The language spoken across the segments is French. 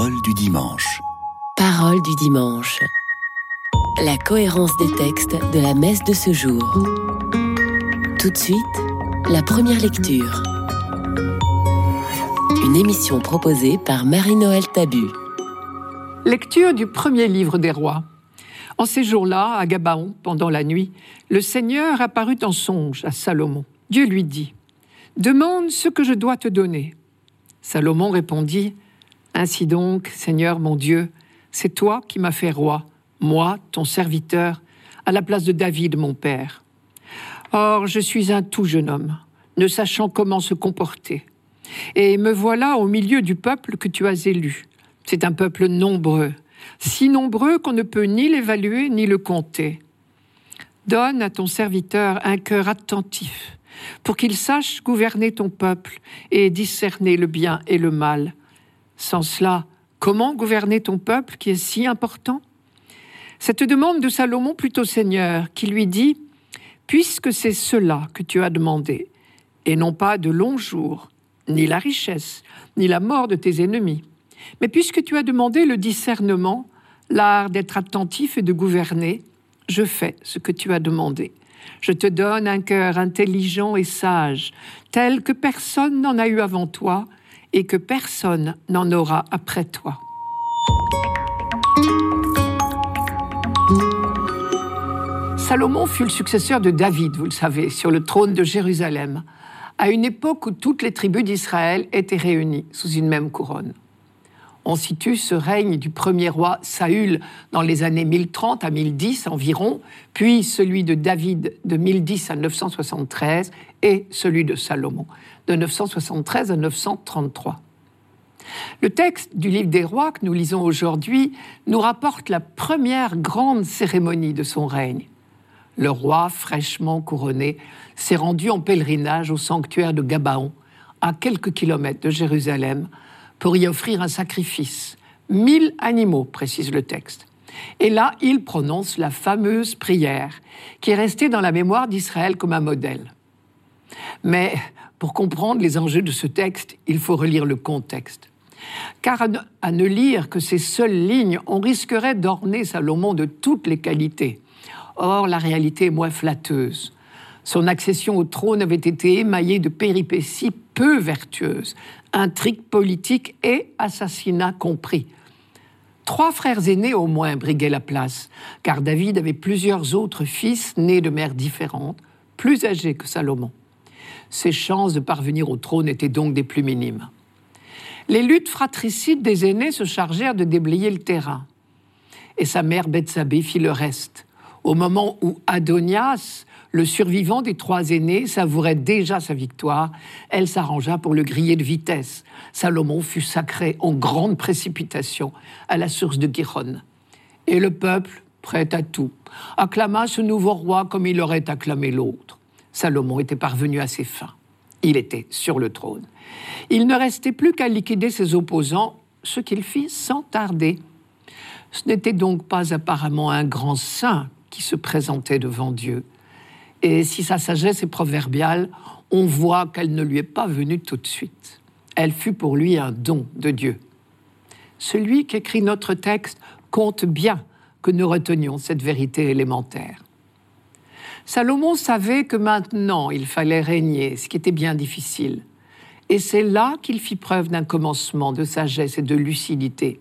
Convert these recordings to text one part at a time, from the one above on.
Parole du dimanche. Parole du dimanche. La cohérence des textes de la messe de ce jour. Tout de suite, la première lecture. Une émission proposée par Marie-Noël Tabu. Lecture du premier livre des rois. En ces jours-là, à Gabaon, pendant la nuit, le Seigneur apparut en songe à Salomon. Dieu lui dit Demande ce que je dois te donner. Salomon répondit Ainsi donc, Seigneur mon Dieu, c'est toi qui m'as fait roi, moi, ton serviteur, à la place de David, mon père. Or, je suis un tout jeune homme, ne sachant comment se comporter. Et me voilà au milieu du peuple que tu as élu. C'est un peuple nombreux, si nombreux qu'on ne peut ni l'évaluer ni le compter. Donne à ton serviteur un cœur attentif, pour qu'il sache gouverner ton peuple et discerner le bien et le mal. Sans cela, comment gouverner ton peuple qui est si important? Cette demande de Salomon plutôt Seigneur, qui lui dit Puisque c'est cela que tu as demandé, et non pas de longs jours, ni la richesse, ni la mort de tes ennemis, mais puisque tu as demandé le discernement, l'art d'être attentif et de gouverner, je fais ce que tu as demandé. Je te donne un cœur intelligent et sage, tel que personne n'en a eu avant toi et que personne n'en aura après toi. Salomon fut le successeur de David, vous le savez, sur le trône de Jérusalem, à une époque où toutes les tribus d'Israël étaient réunies sous une même couronne. On situe ce règne du premier roi Saül dans les années 1030 à 1010 environ, puis celui de David de 1010 à 973 et celui de Salomon de 973 à 933. Le texte du livre des rois que nous lisons aujourd'hui nous rapporte la première grande cérémonie de son règne. Le roi, fraîchement couronné, s'est rendu en pèlerinage au sanctuaire de Gabaon, à quelques kilomètres de Jérusalem, pour y offrir un sacrifice. Mille animaux, précise le texte. Et là, il prononce la fameuse prière qui est restée dans la mémoire d'Israël comme un modèle. Mais pour comprendre les enjeux de ce texte, il faut relire le contexte. Car à ne, lire que ces seules lignes, on risquerait d'orner Salomon de toutes les qualités. Or, la réalité est moins flatteuse. Son accession au trône avait été émaillée de péripéties peu vertueuses, intrigues politiques et assassinats compris. Trois frères aînés au moins briguaient la place, car David avait plusieurs autres fils nés de mères différentes, plus âgés que Salomon. Ses chances de parvenir au trône étaient donc des plus minimes. Les luttes fratricides des aînés se chargèrent de déblayer le terrain. Et sa mère Bethsabée fit le reste. Au moment où Adonias, le survivant des trois aînés savourait déjà sa victoire. Elle s'arrangea pour le griller de vitesse. Salomon fut sacré en grande précipitation à la source de Gihon. Et le peuple, prêt à tout, acclama ce nouveau roi comme il aurait acclamé l'autre. Salomon était parvenu à ses fins. Il était sur le trône. Il ne restait plus qu'à liquider ses opposants, ce qu'il fit sans tarder. Ce n'était donc pas apparemment un grand saint qui se présentait devant Dieu. Et si sa sagesse est proverbiale, on voit qu'elle ne lui est pas venue tout de suite. Elle fut pour lui un don de Dieu. Celui qui écrit notre texte compte bien que nous retenions cette vérité élémentaire. Salomon savait que maintenant il fallait régner, ce qui était bien difficile. Et c'est là qu'il fit preuve d'un commencement de sagesse et de lucidité.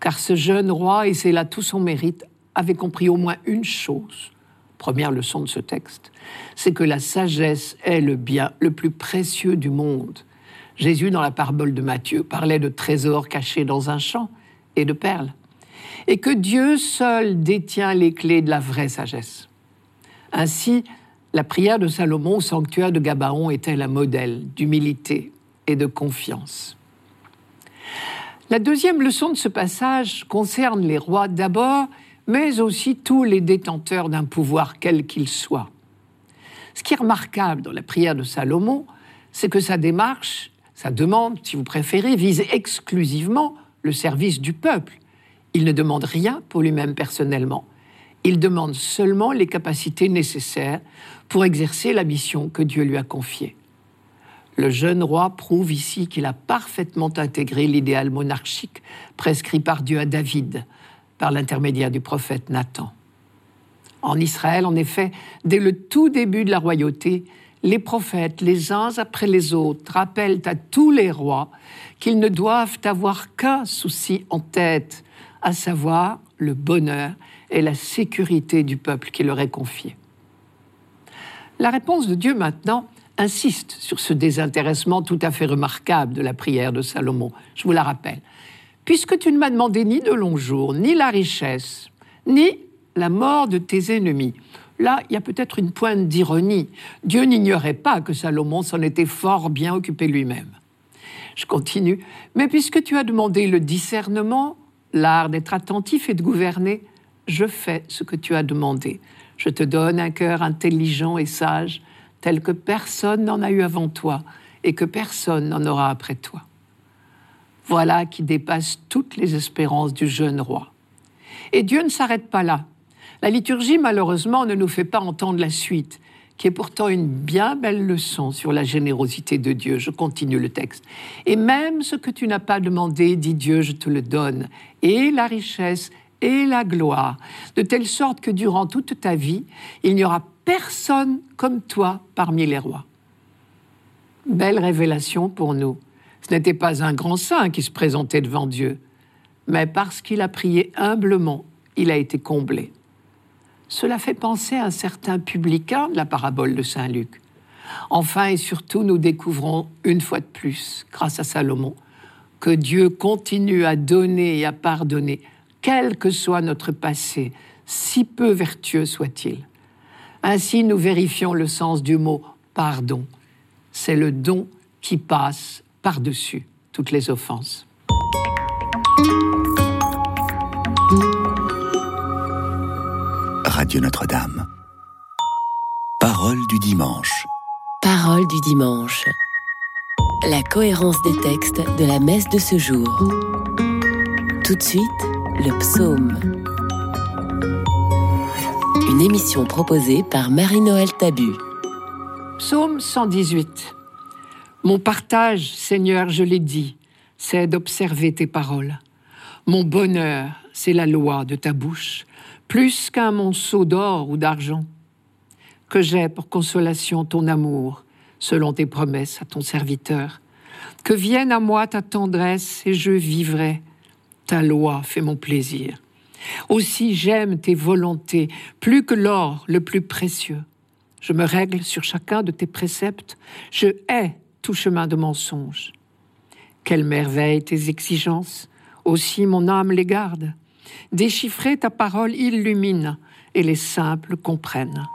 Car ce jeune roi, et c'est là tout son mérite, avait compris au moins une chose, première leçon de ce texte, c'est que la sagesse est le bien le plus précieux du monde. Jésus, dans la parabole de Matthieu, parlait de trésors cachés dans un champ et de perles, et que Dieu seul détient les clés de la vraie sagesse. Ainsi, la prière de Salomon au sanctuaire de Gabaon était la modèle d'humilité et de confiance. La deuxième leçon de ce passage concerne les rois d'abord mais aussi tous les détenteurs d'un pouvoir quel qu'il soit. Ce qui est remarquable dans la prière de Salomon, c'est que sa démarche, sa demande, si vous préférez, vise exclusivement le service du peuple. Il ne demande rien pour lui-même personnellement. Il demande seulement les capacités nécessaires pour exercer la mission que Dieu lui a confiée. Le jeune roi prouve ici qu'il a parfaitement intégré l'idéal monarchique prescrit par Dieu à David par l'intermédiaire du prophète Nathan. En Israël, en effet, dès le tout début de la royauté, les prophètes, les uns après les autres, rappellent à tous les rois qu'ils ne doivent avoir qu'un souci en tête, à savoir le bonheur et la sécurité du peuple qui leur est confié. La réponse de Dieu maintenant insiste sur ce désintéressement tout à fait remarquable de la prière de Salomon. Je vous la rappelle. Puisque tu ne m'as demandé ni de longs jours, ni la richesse, ni la mort de tes ennemis. Là, il y a peut-être une pointe d'ironie. Dieu n'ignorait pas que Salomon s'en était fort bien occupé lui-même. Je continue. Mais puisque tu as demandé le discernement, l'art d'être attentif et de gouverner, je fais ce que tu as demandé. Je te donne un cœur intelligent et sage, tel que personne n'en a eu avant toi et que personne n'en aura après toi. Voilà qui dépasse toutes les espérances du jeune roi. Et Dieu ne s'arrête pas là. La liturgie, malheureusement, ne nous fait pas entendre la suite, qui est pourtant une bien belle leçon sur la générosité de Dieu. Je continue le texte. Et même ce que tu n'as pas demandé, dit Dieu, je te le donne, et la richesse et la gloire, de telle sorte que durant toute ta vie, il n'y aura personne comme toi parmi les rois. Belle révélation pour nous. Ce n'était pas un grand saint qui se présentait devant Dieu, mais parce qu'il a prié humblement, il a été comblé. Cela fait penser à un certain publicain de la parabole de Saint Luc. Enfin et surtout, nous découvrons une fois de plus, grâce à Salomon, que Dieu continue à donner et à pardonner quel que soit notre passé, si peu vertueux soit-il. Ainsi, nous vérifions le sens du mot pardon. C'est le don qui passe par-dessus toutes les offenses. Radio Notre-Dame. Parole du dimanche. Parole du dimanche. La cohérence des textes de la messe de ce jour. Tout de suite, le psaume. Une émission proposée par Marie-Noël Tabu. Psaume 118. Mon partage, Seigneur, je l'ai dit, c'est d'observer tes paroles. Mon bonheur, c'est la loi de ta bouche, plus qu'un monceau d'or ou d'argent. Que j'ai pour consolation ton amour, selon tes promesses à ton serviteur. Que vienne à moi ta tendresse et je vivrai ta loi fait mon plaisir. Aussi j'aime tes volontés plus que l'or le plus précieux. Je me règle sur chacun de tes préceptes. Je hais tout chemin de mensonge. Quelle merveille tes exigences, aussi mon âme les garde. Déchiffrer ta parole illumine, et les simples comprennent.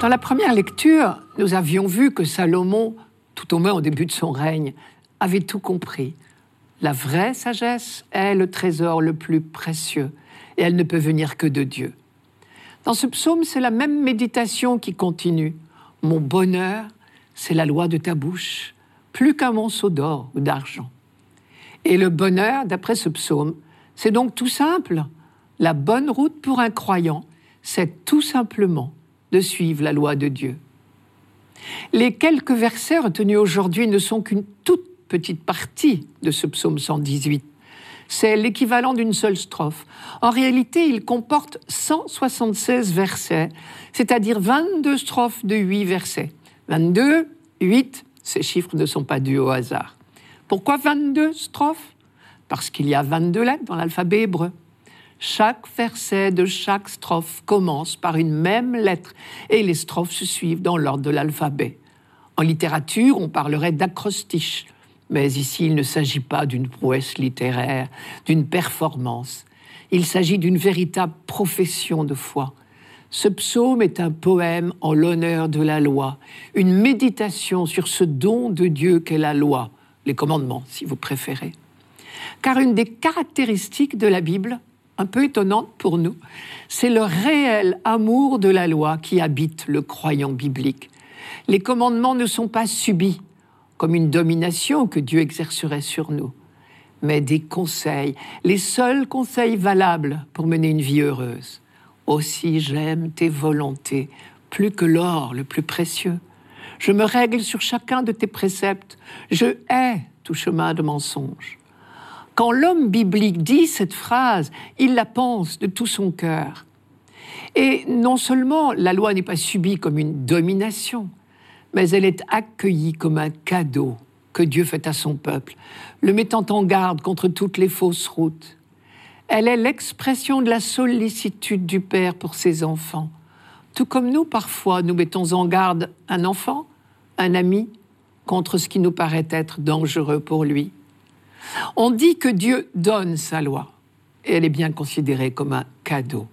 Dans la première lecture, nous avions vu que Salomon, tout au moins au début de son règne, avait tout compris. La vraie sagesse est le trésor le plus précieux, et elle ne peut venir que de Dieu. Dans ce psaume, c'est la même méditation qui continue. Mon bonheur, c'est la loi de ta bouche, plus qu'un monceau d'or ou d'argent. Et le bonheur, d'après ce psaume, c'est donc tout simple. La bonne route pour un croyant, c'est tout simplement de suivre la loi de Dieu. Les quelques versets retenus aujourd'hui ne sont qu'une toute petite partie de ce psaume 118. C'est l'équivalent d'une seule strophe. En réalité, il comporte 176 versets, c'est-à-dire 22 strophes de 8 versets. 22, 8, ces chiffres ne sont pas dus au hasard. Pourquoi 22 strophes? Parce qu'il y a 22 lettres dans l'alphabet hébreu. Chaque verset de chaque strophe commence par une même lettre et les strophes se suivent dans l'ordre de l'alphabet. En littérature, on parlerait d'acrostiche, mais ici il ne s'agit pas d'une prouesse littéraire, d'une performance. Il s'agit d'une véritable profession de foi. Ce psaume est un poème en l'honneur de la loi, une méditation sur ce don de Dieu qu'est la loi, les commandements si vous préférez. Car une des caractéristiques de la Bible, un peu étonnante pour nous, c'est le réel amour de la loi qui habite le croyant biblique. Les commandements ne sont pas subis comme une domination que Dieu exercerait sur nous, mais des conseils, les seuls conseils valables pour mener une vie heureuse. Aussi j'aime tes volontés, plus que l'or le plus précieux. Je me règle sur chacun de tes préceptes. Je hais tout chemin de mensonge. Quand l'homme biblique dit cette phrase, il la pense de tout son cœur. Et non seulement la loi n'est pas subie comme une domination, mais elle est accueillie comme un cadeau que Dieu fait à son peuple, le mettant en garde contre toutes les fausses routes. Elle est l'expression de la sollicitude du Père pour ses enfants, tout comme nous parfois nous mettons en garde un enfant, un ami, contre ce qui nous paraît être dangereux pour lui. On dit que Dieu donne sa loi, et elle est bien considérée comme un cadeau.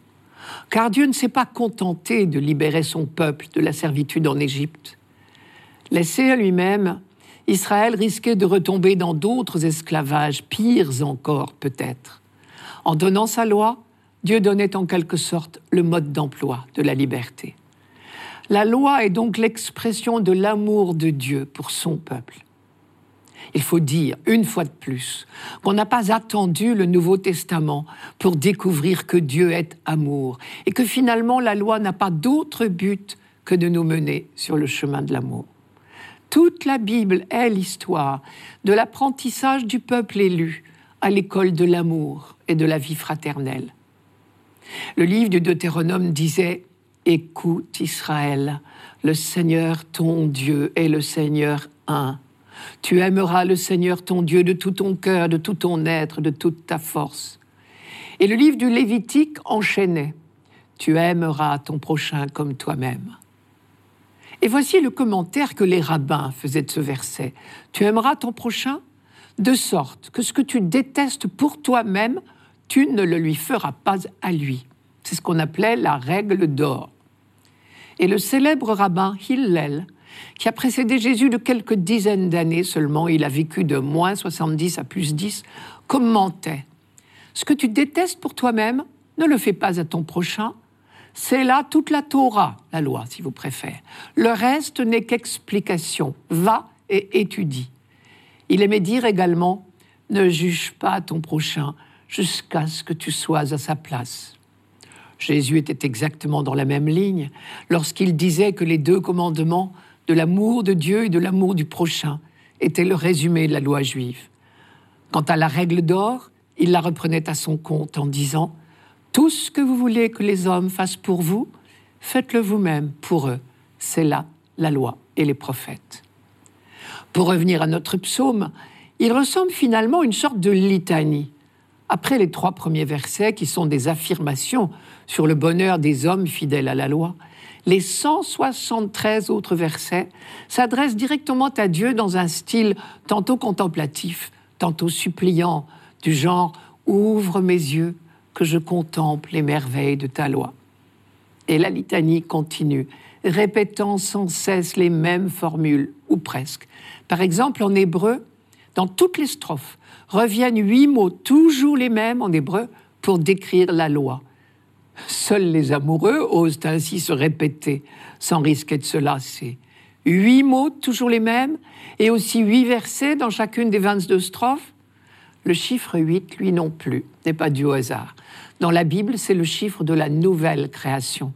Car Dieu ne s'est pas contenté de libérer son peuple de la servitude en Égypte. Laissé à lui-même, Israël risquait de retomber dans d'autres esclavages, pires encore peut-être. En donnant sa loi, Dieu donnait en quelque sorte le mode d'emploi de la liberté. La loi est donc l'expression de l'amour de Dieu pour son peuple. Il faut dire, une fois de plus, qu'on n'a pas attendu le Nouveau Testament pour découvrir que Dieu est amour et que finalement la loi n'a pas d'autre but que de nous mener sur le chemin de l'amour. Toute la Bible est l'histoire de l'apprentissage du peuple élu à l'école de l'amour et de la vie fraternelle. Le livre du Deutéronome disait Écoute Israël, le Seigneur ton Dieu est le Seigneur un. Tu aimeras le Seigneur ton Dieu de tout ton cœur, de tout ton être, de toute ta force. Et le livre du Lévitique enchaînait. Tu aimeras ton prochain comme toi-même. Et voici le commentaire que les rabbins faisaient de ce verset. Tu aimeras ton prochain de sorte que ce que tu détestes pour toi-même, tu ne le lui feras pas à lui. C'est ce qu'on appelait la règle d'or. Et le célèbre rabbin Hillel qui a précédé Jésus de quelques dizaines d'années seulement, il a vécu de moins 70 à plus 10, commentait Ce que tu détestes pour toi-même, ne le fais pas à ton prochain. C'est là toute la Torah, la loi, si vous préférez. Le reste n'est qu'explication. Va et étudie. Il aimait dire également Ne juge pas ton prochain jusqu'à ce que tu sois à sa place. Jésus était exactement dans la même ligne lorsqu'il disait que les deux commandements de l'amour de Dieu et de l'amour du prochain était le résumé de la loi juive. Quant à la règle d'or, il la reprenait à son compte en disant Tout ce que vous voulez que les hommes fassent pour vous, faites-le vous-même pour eux. C'est là la loi et les prophètes. Pour revenir à notre psaume, il ressemble finalement à une sorte de litanie. Après les trois premiers versets, qui sont des affirmations sur le bonheur des hommes fidèles à la loi, les 173 autres versets s'adressent directement à Dieu dans un style tantôt contemplatif, tantôt suppliant, du genre Ouvre mes yeux, que je contemple les merveilles de ta loi. Et la litanie continue, répétant sans cesse les mêmes formules, ou presque. Par exemple, en hébreu, dans toutes les strophes, reviennent huit mots, toujours les mêmes en hébreu, pour décrire la loi. Seuls les amoureux osent ainsi se répéter sans risquer de se lasser. Huit mots, toujours les mêmes, et aussi huit versets dans chacune des 22 strophes. Le chiffre 8, lui non plus, n'est pas dû au hasard. Dans la Bible, c'est le chiffre de la nouvelle création.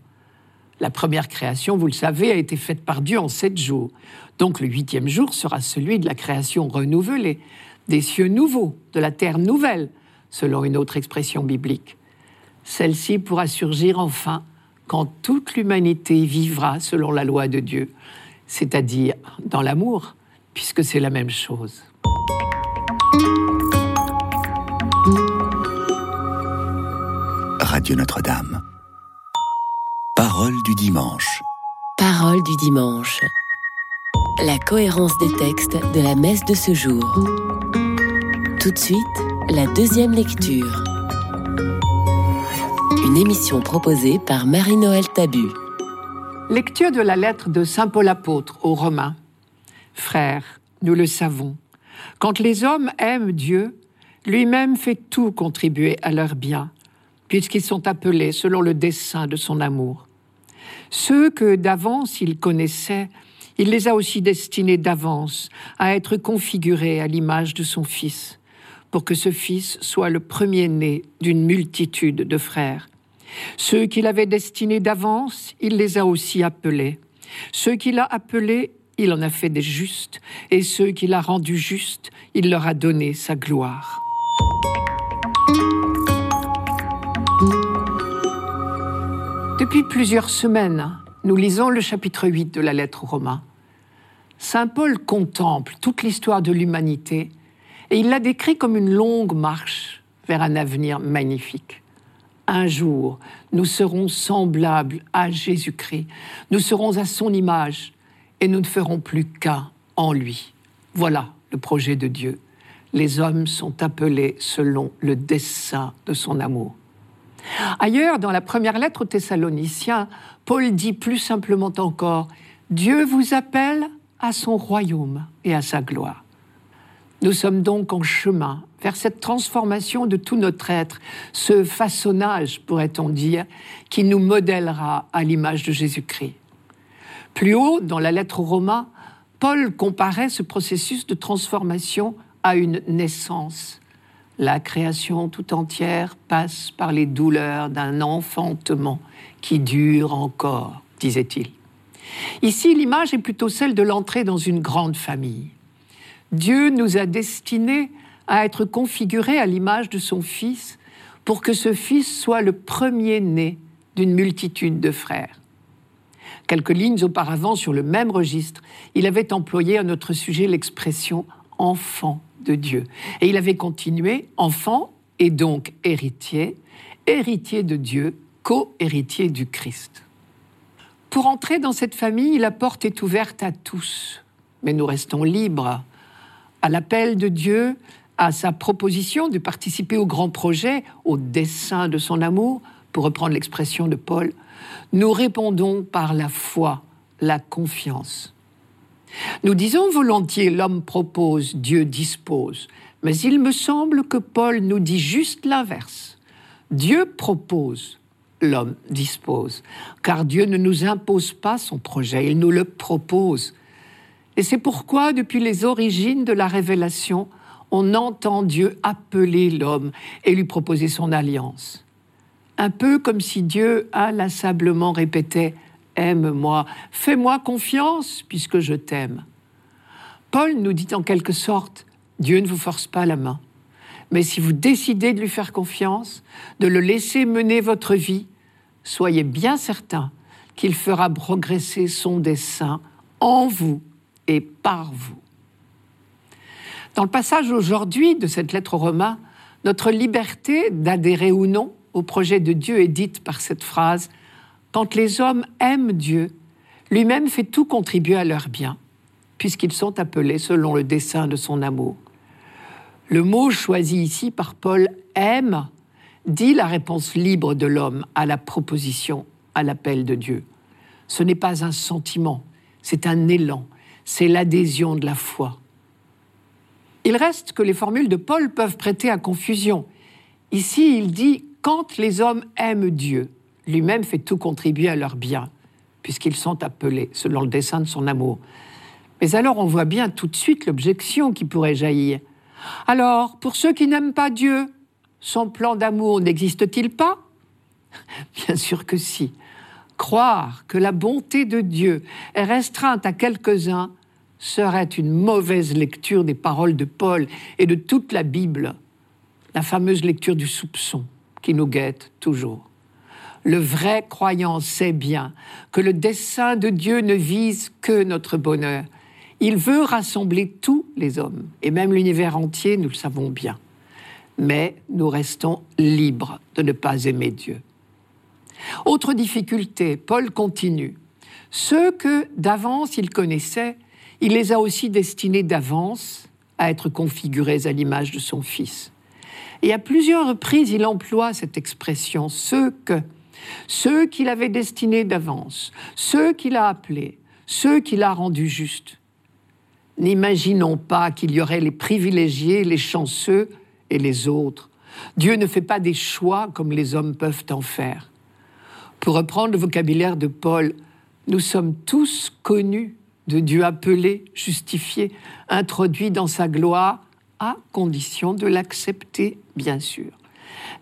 La première création, vous le savez, a été faite par Dieu en sept jours. Donc le huitième jour sera celui de la création renouvelée, des cieux nouveaux, de la terre nouvelle, selon une autre expression biblique. Celle-ci pourra surgir enfin quand toute l'humanité vivra selon la loi de Dieu, c'est-à-dire dans l'amour, puisque c'est la même chose. Radio Notre-Dame. Parole du dimanche. Parole du dimanche. La cohérence des textes de la messe de ce jour. Tout de suite, la deuxième lecture une émission proposée par Marie-Noël Tabu. Lecture de la lettre de Saint Paul apôtre aux Romains. Frères, nous le savons, quand les hommes aiment Dieu, lui-même fait tout contribuer à leur bien, puisqu'ils sont appelés selon le dessein de son amour. Ceux que d'avance il connaissait, il les a aussi destinés d'avance à être configurés à l'image de son Fils, pour que ce Fils soit le premier-né d'une multitude de frères. Ceux qu'il avait destinés d'avance, il les a aussi appelés. Ceux qu'il a appelés, il en a fait des justes, et ceux qu'il a rendus justes, il leur a donné sa gloire. Depuis plusieurs semaines, nous lisons le chapitre 8 de la lettre aux Romains. Saint Paul contemple toute l'histoire de l'humanité et il la décrit comme une longue marche vers un avenir magnifique. Un jour, nous serons semblables à Jésus-Christ, nous serons à son image et nous ne ferons plus qu'un en lui. Voilà le projet de Dieu. Les hommes sont appelés selon le dessein de son amour. Ailleurs, dans la première lettre aux Thessaloniciens, Paul dit plus simplement encore, Dieu vous appelle à son royaume et à sa gloire. Nous sommes donc en chemin vers cette transformation de tout notre être, ce façonnage, pourrait-on dire, qui nous modèlera à l'image de Jésus-Christ. Plus haut, dans la lettre aux Romains, Paul comparait ce processus de transformation à une naissance. La création tout entière passe par les douleurs d'un enfantement qui dure encore, disait-il. Ici, l'image est plutôt celle de l'entrée dans une grande famille. Dieu nous a destinés à être configurés à l'image de son Fils pour que ce Fils soit le premier-né d'une multitude de frères. Quelques lignes auparavant, sur le même registre, il avait employé à notre sujet l'expression enfant de Dieu. Et il avait continué enfant et donc héritier, héritier de Dieu, co-héritier du Christ. Pour entrer dans cette famille, la porte est ouverte à tous, mais nous restons libres. À l'appel de Dieu, à sa proposition de participer au grand projet, au dessein de son amour, pour reprendre l'expression de Paul, nous répondons par la foi, la confiance. Nous disons volontiers l'homme propose, Dieu dispose, mais il me semble que Paul nous dit juste l'inverse. Dieu propose, l'homme dispose, car Dieu ne nous impose pas son projet, il nous le propose. Et c'est pourquoi, depuis les origines de la révélation, on entend Dieu appeler l'homme et lui proposer son alliance. Un peu comme si Dieu inlassablement répétait Aime-moi, fais-moi confiance puisque je t'aime. Paul nous dit en quelque sorte, Dieu ne vous force pas la main. Mais si vous décidez de lui faire confiance, de le laisser mener votre vie, soyez bien certain qu'il fera progresser son dessein en vous et par vous. Dans le passage aujourd'hui de cette lettre aux Romains, notre liberté d'adhérer ou non au projet de Dieu est dite par cette phrase quand les hommes aiment Dieu, lui-même fait tout contribuer à leur bien, puisqu'ils sont appelés selon le dessein de son amour. Le mot choisi ici par Paul, aime, dit la réponse libre de l'homme à la proposition, à l'appel de Dieu. Ce n'est pas un sentiment, c'est un élan, c'est l'adhésion de la foi. Il reste que les formules de Paul peuvent prêter à confusion. Ici, il dit quand les hommes aiment Dieu lui-même fait tout contribuer à leur bien, puisqu'ils sont appelés selon le dessein de son amour. Mais alors on voit bien tout de suite l'objection qui pourrait jaillir. Alors, pour ceux qui n'aiment pas Dieu, son plan d'amour n'existe-t-il pas? Bien sûr que si. Croire que la bonté de Dieu est restreinte à quelques-uns serait une mauvaise lecture des paroles de Paul et de toute la Bible, la fameuse lecture du soupçon qui nous guette toujours. Le vrai croyant sait bien que le dessein de Dieu ne vise que notre bonheur. Il veut rassembler tous les hommes, et même l'univers entier, nous le savons bien. Mais nous restons libres de ne pas aimer Dieu. Autre difficulté, Paul continue. Ceux que d'avance il connaissait, il les a aussi destinés d'avance à être configurés à l'image de son Fils. Et à plusieurs reprises, il emploie cette expression, ceux que, ceux qu'il avait destinés d'avance, ceux qu'il a appelés, ceux qu'il a rendus justes. N'imaginons pas qu'il y aurait les privilégiés, les chanceux et les autres. Dieu ne fait pas des choix comme les hommes peuvent en faire. Pour reprendre le vocabulaire de Paul, nous sommes tous connus de Dieu appelé, justifié, introduit dans sa gloire, à condition de l'accepter, bien sûr.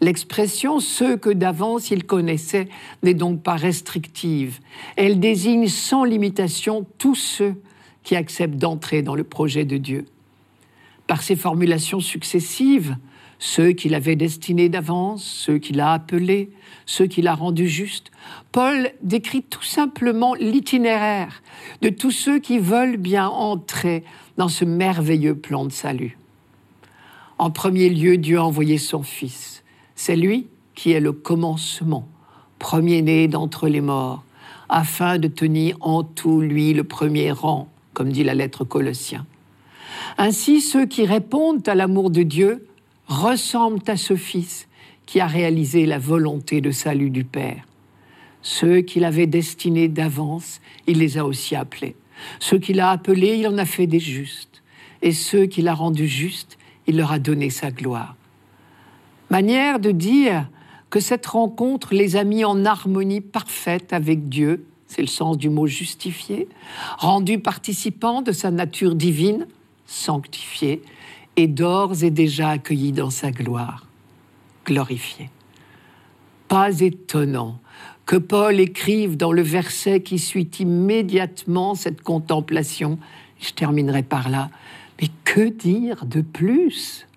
L'expression ceux que d'avance il connaissait n'est donc pas restrictive. Elle désigne sans limitation tous ceux qui acceptent d'entrer dans le projet de Dieu. Par ces formulations successives, ceux qu'il avait destinés d'avance, ceux qu'il a appelés, ceux qu'il a rendus justes, Paul décrit tout simplement l'itinéraire de tous ceux qui veulent bien entrer dans ce merveilleux plan de salut. En premier lieu, Dieu a envoyé son Fils. C'est lui qui est le commencement, premier-né d'entre les morts, afin de tenir en tout lui le premier rang, comme dit la lettre Colossiens. Ainsi, ceux qui répondent à l'amour de Dieu ressemblent à ce Fils qui a réalisé la volonté de salut du Père. Ceux qu'il avait destinés d'avance, il les a aussi appelés. Ceux qu'il a appelés, il en a fait des justes. Et ceux qu'il a rendus justes, il leur a donné sa gloire. Manière de dire que cette rencontre les a mis en harmonie parfaite avec Dieu, c'est le sens du mot justifié, rendus participants de sa nature divine, sanctifiés, et d'ores et déjà accueillis dans sa gloire, glorifiés. Pas étonnant que Paul écrive dans le verset qui suit immédiatement cette contemplation, je terminerai par là, mais que dire de plus?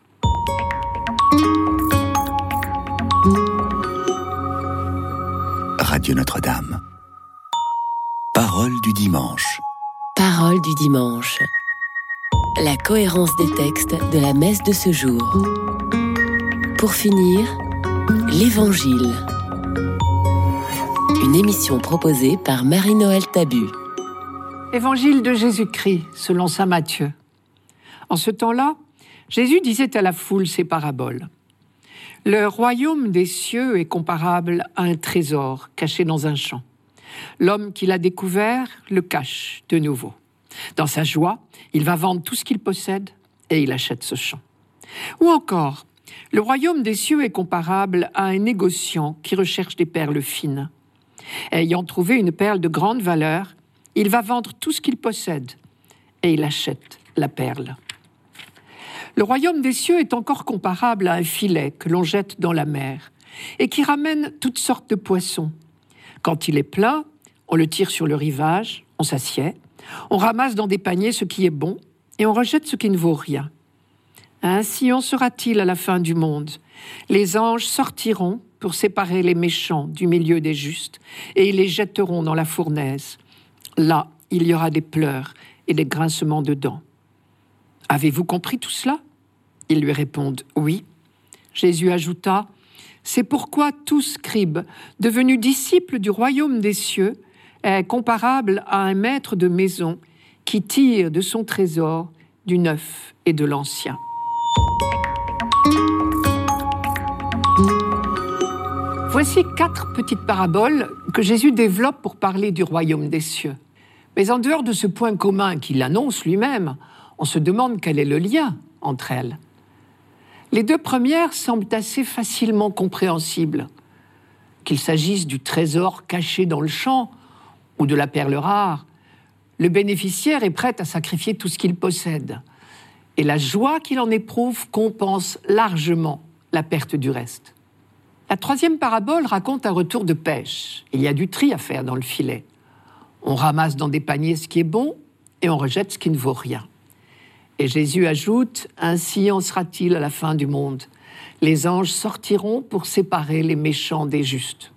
Radio Notre-Dame. Parole du dimanche. Parole du dimanche. La cohérence des textes de la messe de ce jour. Pour finir, l'Évangile. Une émission proposée par Marie-Noël Tabu. Évangile de Jésus-Christ selon Saint Matthieu. En ce temps-là, Jésus disait à la foule ces paraboles. Le royaume des cieux est comparable à un trésor caché dans un champ. L'homme qui l'a découvert le cache de nouveau. Dans sa joie, il va vendre tout ce qu'il possède et il achète ce champ. Ou encore, le royaume des cieux est comparable à un négociant qui recherche des perles fines. Ayant trouvé une perle de grande valeur, il va vendre tout ce qu'il possède et il achète la perle. Le royaume des cieux est encore comparable à un filet que l'on jette dans la mer et qui ramène toutes sortes de poissons. Quand il est plein, on le tire sur le rivage, on s'assied, on ramasse dans des paniers ce qui est bon et on rejette ce qui ne vaut rien. Ainsi en sera-t-il à la fin du monde. Les anges sortiront pour séparer les méchants du milieu des justes et ils les jetteront dans la fournaise. Là, il y aura des pleurs et des grincements de dents. Avez-vous compris tout cela? Ils lui répondent Oui. Jésus ajouta C'est pourquoi tout scribe, devenu disciple du royaume des cieux, est comparable à un maître de maison qui tire de son trésor du neuf et de l'ancien. Voici quatre petites paraboles que Jésus développe pour parler du royaume des cieux. Mais en dehors de ce point commun qu'il annonce lui-même, on se demande quel est le lien entre elles. Les deux premières semblent assez facilement compréhensibles. Qu'il s'agisse du trésor caché dans le champ ou de la perle rare, le bénéficiaire est prêt à sacrifier tout ce qu'il possède. Et la joie qu'il en éprouve compense largement la perte du reste. La troisième parabole raconte un retour de pêche. Il y a du tri à faire dans le filet. On ramasse dans des paniers ce qui est bon et on rejette ce qui ne vaut rien. Et Jésus ajoute, Ainsi en sera-t-il à la fin du monde. Les anges sortiront pour séparer les méchants des justes.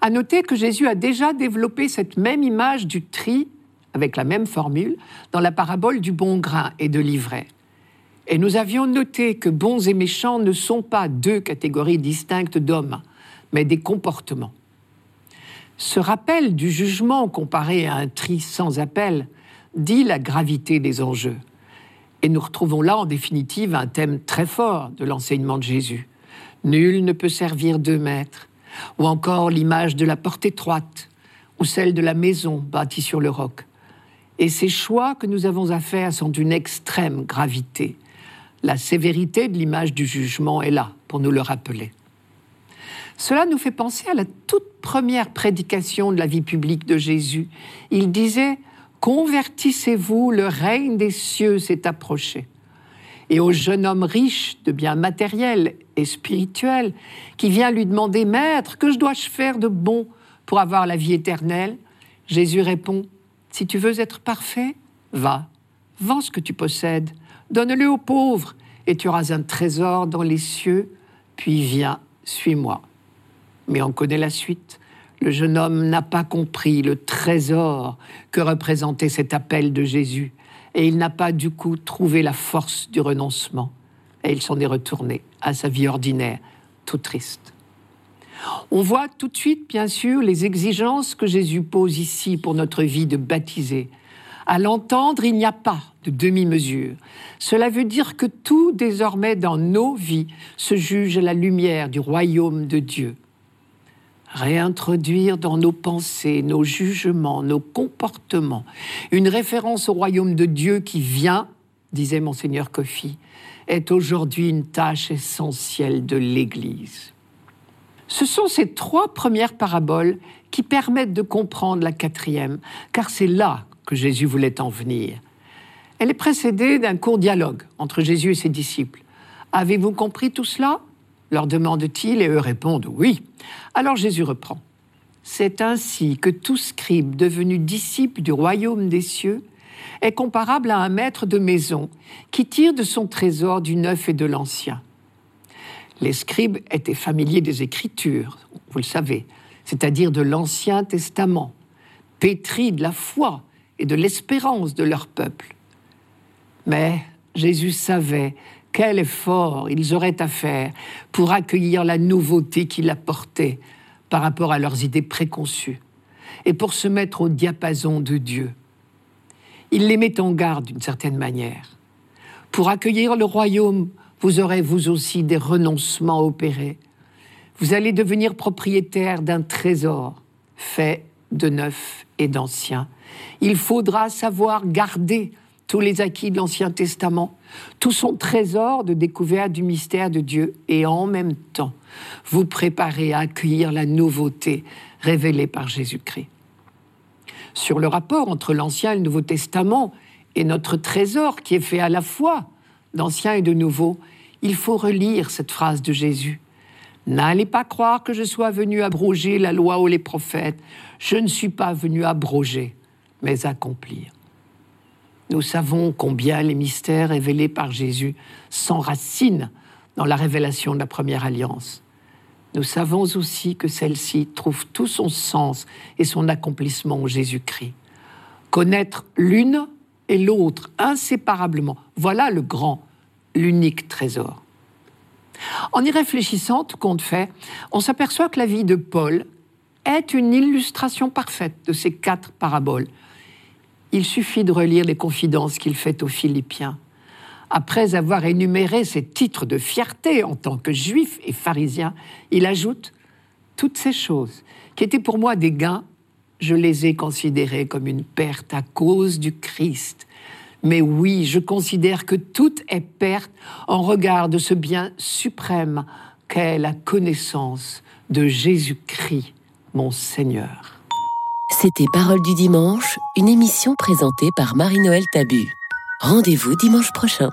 À noter que Jésus a déjà développé cette même image du tri, avec la même formule, dans la parabole du bon grain et de l'ivraie. Et nous avions noté que bons et méchants ne sont pas deux catégories distinctes d'hommes, mais des comportements. Ce rappel du jugement comparé à un tri sans appel dit la gravité des enjeux. Et nous retrouvons là, en définitive, un thème très fort de l'enseignement de Jésus. Nul ne peut servir deux maîtres. Ou encore l'image de la porte étroite, ou celle de la maison bâtie sur le roc. Et ces choix que nous avons à faire sont d'une extrême gravité. La sévérité de l'image du jugement est là pour nous le rappeler. Cela nous fait penser à la toute première prédication de la vie publique de Jésus. Il disait Convertissez-vous, le règne des cieux s'est approché. et au jeune homme riche de biens matériels et spirituels qui vient lui demander Maître, que je dois-je faire de bon pour avoir la vie éternelle? Jésus répond Si tu veux être parfait, va, vends ce que tu possèdes, donne-le aux pauvres, et tu auras un trésor dans les cieux, puis viens, suis-moi. Mais on connaît la suite. Le jeune homme n'a pas compris le trésor que représentait cet appel de Jésus, et il n'a pas du coup trouvé la force du renoncement, et il s'en est retourné à sa vie ordinaire, tout triste. On voit tout de suite, bien sûr, les exigences que Jésus pose ici pour notre vie de baptisé. À l'entendre, il n'y a pas de demi-mesure. Cela veut dire que tout désormais dans nos vies se juge à la lumière du royaume de Dieu. Réintroduire dans nos pensées, nos jugements, nos comportements, une référence au royaume de Dieu qui vient, disait monseigneur Kofi, est aujourd'hui une tâche essentielle de l'Église. Ce sont ces trois premières paraboles qui permettent de comprendre la quatrième, car c'est là que Jésus voulait en venir. Elle est précédée d'un court dialogue entre Jésus et ses disciples. Avez-vous compris tout cela? Leur demande-t-il et eux répondent oui. Alors Jésus reprend. C'est ainsi que tout scribe devenu disciple du royaume des cieux est comparable à un maître de maison qui tire de son trésor du neuf et de l'ancien. Les scribes étaient familiers des Écritures, vous le savez, c'est-à-dire de l'Ancien Testament, pétris de la foi et de l'espérance de leur peuple. Mais Jésus savait quel effort ils auraient à faire pour accueillir la nouveauté qu'il apportait par rapport à leurs idées préconçues et pour se mettre au diapason de Dieu. Il les met en garde d'une certaine manière. Pour accueillir le royaume, vous aurez vous aussi des renoncements opérés. Vous allez devenir propriétaire d'un trésor fait de neuf et d'ancien. Il faudra savoir garder tous les acquis de l'Ancien Testament, tout son trésor de découverte du mystère de Dieu, et en même temps vous préparer à accueillir la nouveauté révélée par Jésus-Christ. Sur le rapport entre l'Ancien et le Nouveau Testament et notre trésor qui est fait à la fois d'Ancien et de Nouveau, il faut relire cette phrase de Jésus. N'allez pas croire que je sois venu abroger la loi ou les prophètes. Je ne suis pas venu abroger, mais accomplir. Nous savons combien les mystères révélés par Jésus s'enracinent dans la révélation de la première alliance. Nous savons aussi que celle-ci trouve tout son sens et son accomplissement en Jésus-Christ. Connaître l'une et l'autre inséparablement, voilà le grand, l'unique trésor. En y réfléchissant, tout compte fait, on s'aperçoit que la vie de Paul est une illustration parfaite de ces quatre paraboles il suffit de relire les confidences qu'il fait aux Philippiens. Après avoir énuméré ses titres de fierté en tant que juif et pharisien, il ajoute Toutes ces choses qui étaient pour moi des gains, je les ai considérées comme une perte à cause du Christ. Mais oui, je considère que tout est perte en regard de ce bien suprême qu'est la connaissance de Jésus-Christ, mon Seigneur. C'était Parole du dimanche, une émission présentée par Marie-Noël Tabu. Rendez-vous dimanche prochain.